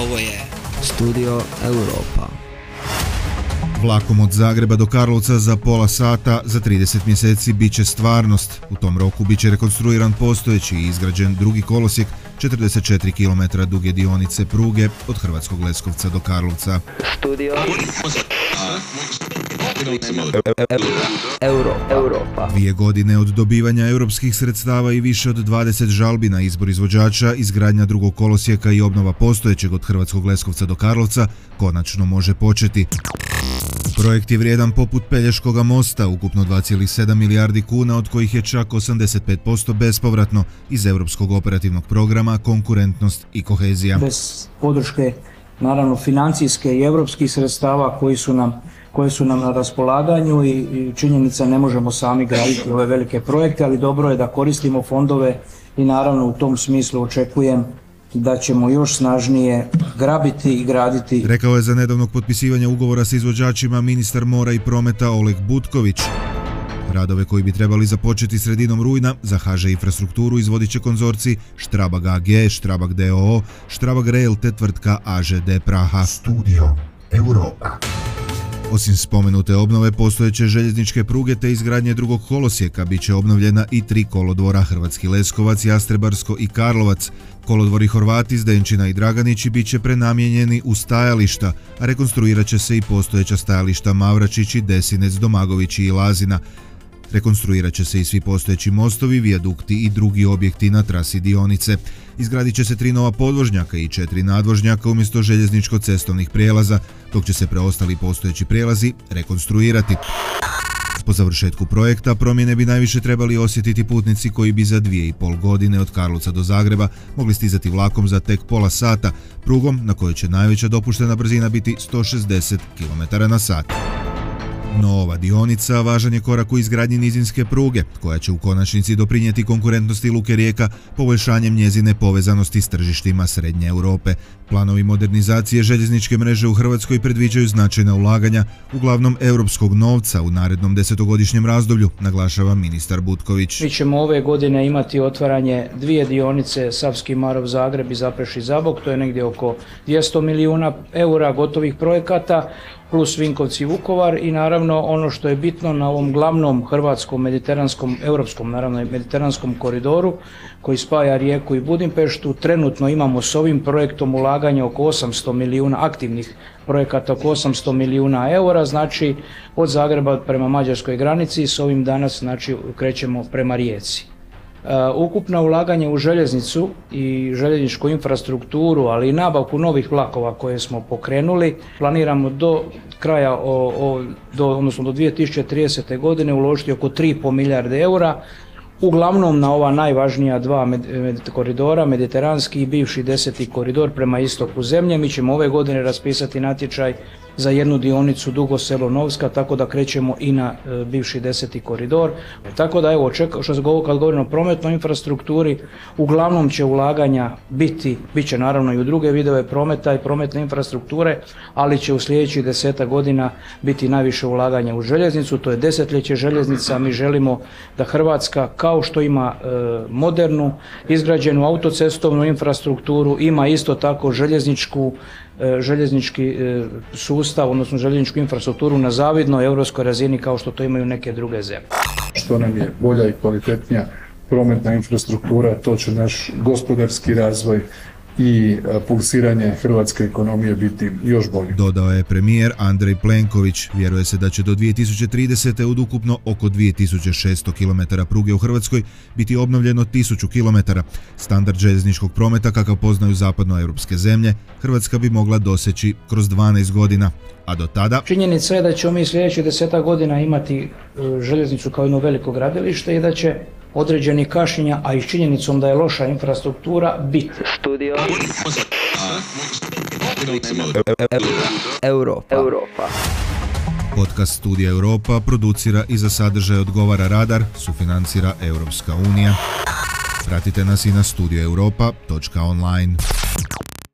Ovo je Studio Europa. Vlakom od Zagreba do Karlovca za pola sata za 30 mjeseci bit će stvarnost. U tom roku bit će rekonstruiran postojeći i izgrađen drugi kolosijek 44 km duge dionice pruge od Hrvatskog Leskovca do Karlovca. Studio Europa. Europa. Dvije godine od dobivanja europskih sredstava i više od 20 žalbi na izbor izvođača, izgradnja drugog kolosijeka i obnova postojećeg od Hrvatskog Leskovca do Karlovca konačno može početi. Projekt je vrijedan poput Pelješkoga mosta, ukupno 2,7 milijardi kuna, od kojih je čak 85% bespovratno iz Europskog operativnog programa Konkurentnost i kohezija. bez podrške naravno financijske i europskih sredstava koji su nam koje su nam na raspolaganju i, i činjenica ne možemo sami graditi ove velike projekte, ali dobro je da koristimo fondove i naravno u tom smislu očekujem da ćemo još snažnije grabiti i graditi Rekao je za nedavnog potpisivanja ugovora s izvođačima ministar mora i prometa Oleg Butković. Radove koji bi trebali započeti sredinom rujna za HŽ infrastrukturu izvodit će konzorci Štrabag AG, Štrabag DOO, Štrabag Rail te tvrtka AŽD Praha. Studio Europa. Osim spomenute obnove postojeće željezničke pruge te izgradnje drugog kolosijeka bit će obnovljena i tri kolodvora Hrvatski Leskovac, Jastrebarsko i Karlovac. Kolodvori Horvati, Zdenčina i Draganići bit će prenamijenjeni u stajališta, a rekonstruirat će se i postojeća stajališta Mavračići, Desinec, Domagovići i Lazina. Rekonstruirat će se i svi postojeći mostovi, vijadukti i drugi objekti na trasi dionice. Izgradit će se tri nova podvožnjaka i četiri nadvožnjaka umjesto željezničko-cestovnih prijelaza, dok će se preostali postojeći prijelazi rekonstruirati. Po završetku projekta promjene bi najviše trebali osjetiti putnici koji bi za dvije i pol godine od Karlovca do Zagreba mogli stizati vlakom za tek pola sata, prugom na kojoj će najveća dopuštena brzina biti 160 km na sat. No ova dionica važan je korak u izgradnji nizinske pruge, koja će u konačnici doprinijeti konkurentnosti Luke Rijeka poboljšanjem njezine povezanosti s tržištima Srednje Europe. Planovi modernizacije željezničke mreže u Hrvatskoj predviđaju značajna ulaganja, uglavnom europskog novca u narednom desetogodišnjem razdoblju, naglašava ministar Butković. Mi ćemo ove godine imati otvaranje dvije dionice Savski Marov Zagreb i Zapreši Zabok, to je negdje oko 200 milijuna eura gotovih projekata, plus Vinkovci i Vukovar i naravno ono što je bitno na ovom glavnom hrvatskom, mediteranskom, europskom naravno i mediteranskom koridoru koji spaja Rijeku i Budimpeštu, trenutno imamo s ovim projektom ulaganja oko 800 milijuna aktivnih projekata oko 800 milijuna eura, znači od Zagreba prema mađarskoj granici, s ovim danas znači krećemo prema Rijeci. E, Ukupna ulaganja u željeznicu i željezničku infrastrukturu, ali i nabavku novih vlakova koje smo pokrenuli, planiramo do kraja, o, do, odnosno do 2030. godine uložiti oko 3,5 milijarde eura, uglavnom na ova najvažnija dva med- koridora, mediteranski i bivši deseti koridor prema istoku zemlje. Mi ćemo ove godine raspisati natječaj za jednu dionicu Dugo selo Novska, tako da krećemo i na e, bivši deseti koridor. Tako da evo, što se govori kad govorimo o prometnoj infrastrukturi, uglavnom će ulaganja biti, bit će naravno i u druge vidove prometa i prometne infrastrukture, ali će u sljedećih deseta godina biti najviše ulaganja u željeznicu, to je desetljeće željeznica, mi želimo da Hrvatska kao što ima e, modernu, izgrađenu autocestovnu infrastrukturu, ima isto tako željezničku željeznički e, sustav, odnosno željezničku infrastrukturu na zavidnoj europskoj razini kao što to imaju neke druge zemlje. što nam je bolja i kvalitetnija prometna infrastruktura, to će naš gospodarski razvoj i a, pulsiranje hrvatske ekonomije biti još bolji. Dodao je premijer Andrej Plenković. Vjeruje se da će do 2030. od ukupno oko 2600 km pruge u Hrvatskoj biti obnovljeno 1000 km. Standard željezničkog prometa kakav poznaju zapadnoevropske zemlje, Hrvatska bi mogla doseći kroz 12 godina. A do tada Činjenica je da ćemo mi sljedećih deseta godina imati e, željeznicu kao jedno veliko gradilište i da će određeni kašnjenja, a i činjenicom da je loša infrastruktura, biti. Studio Europa. Europa. podcast Studija Europa producira i za sadržaj odgovara Radar, sufinancira Europska unija. Pratite nas i na studioeuropa.online.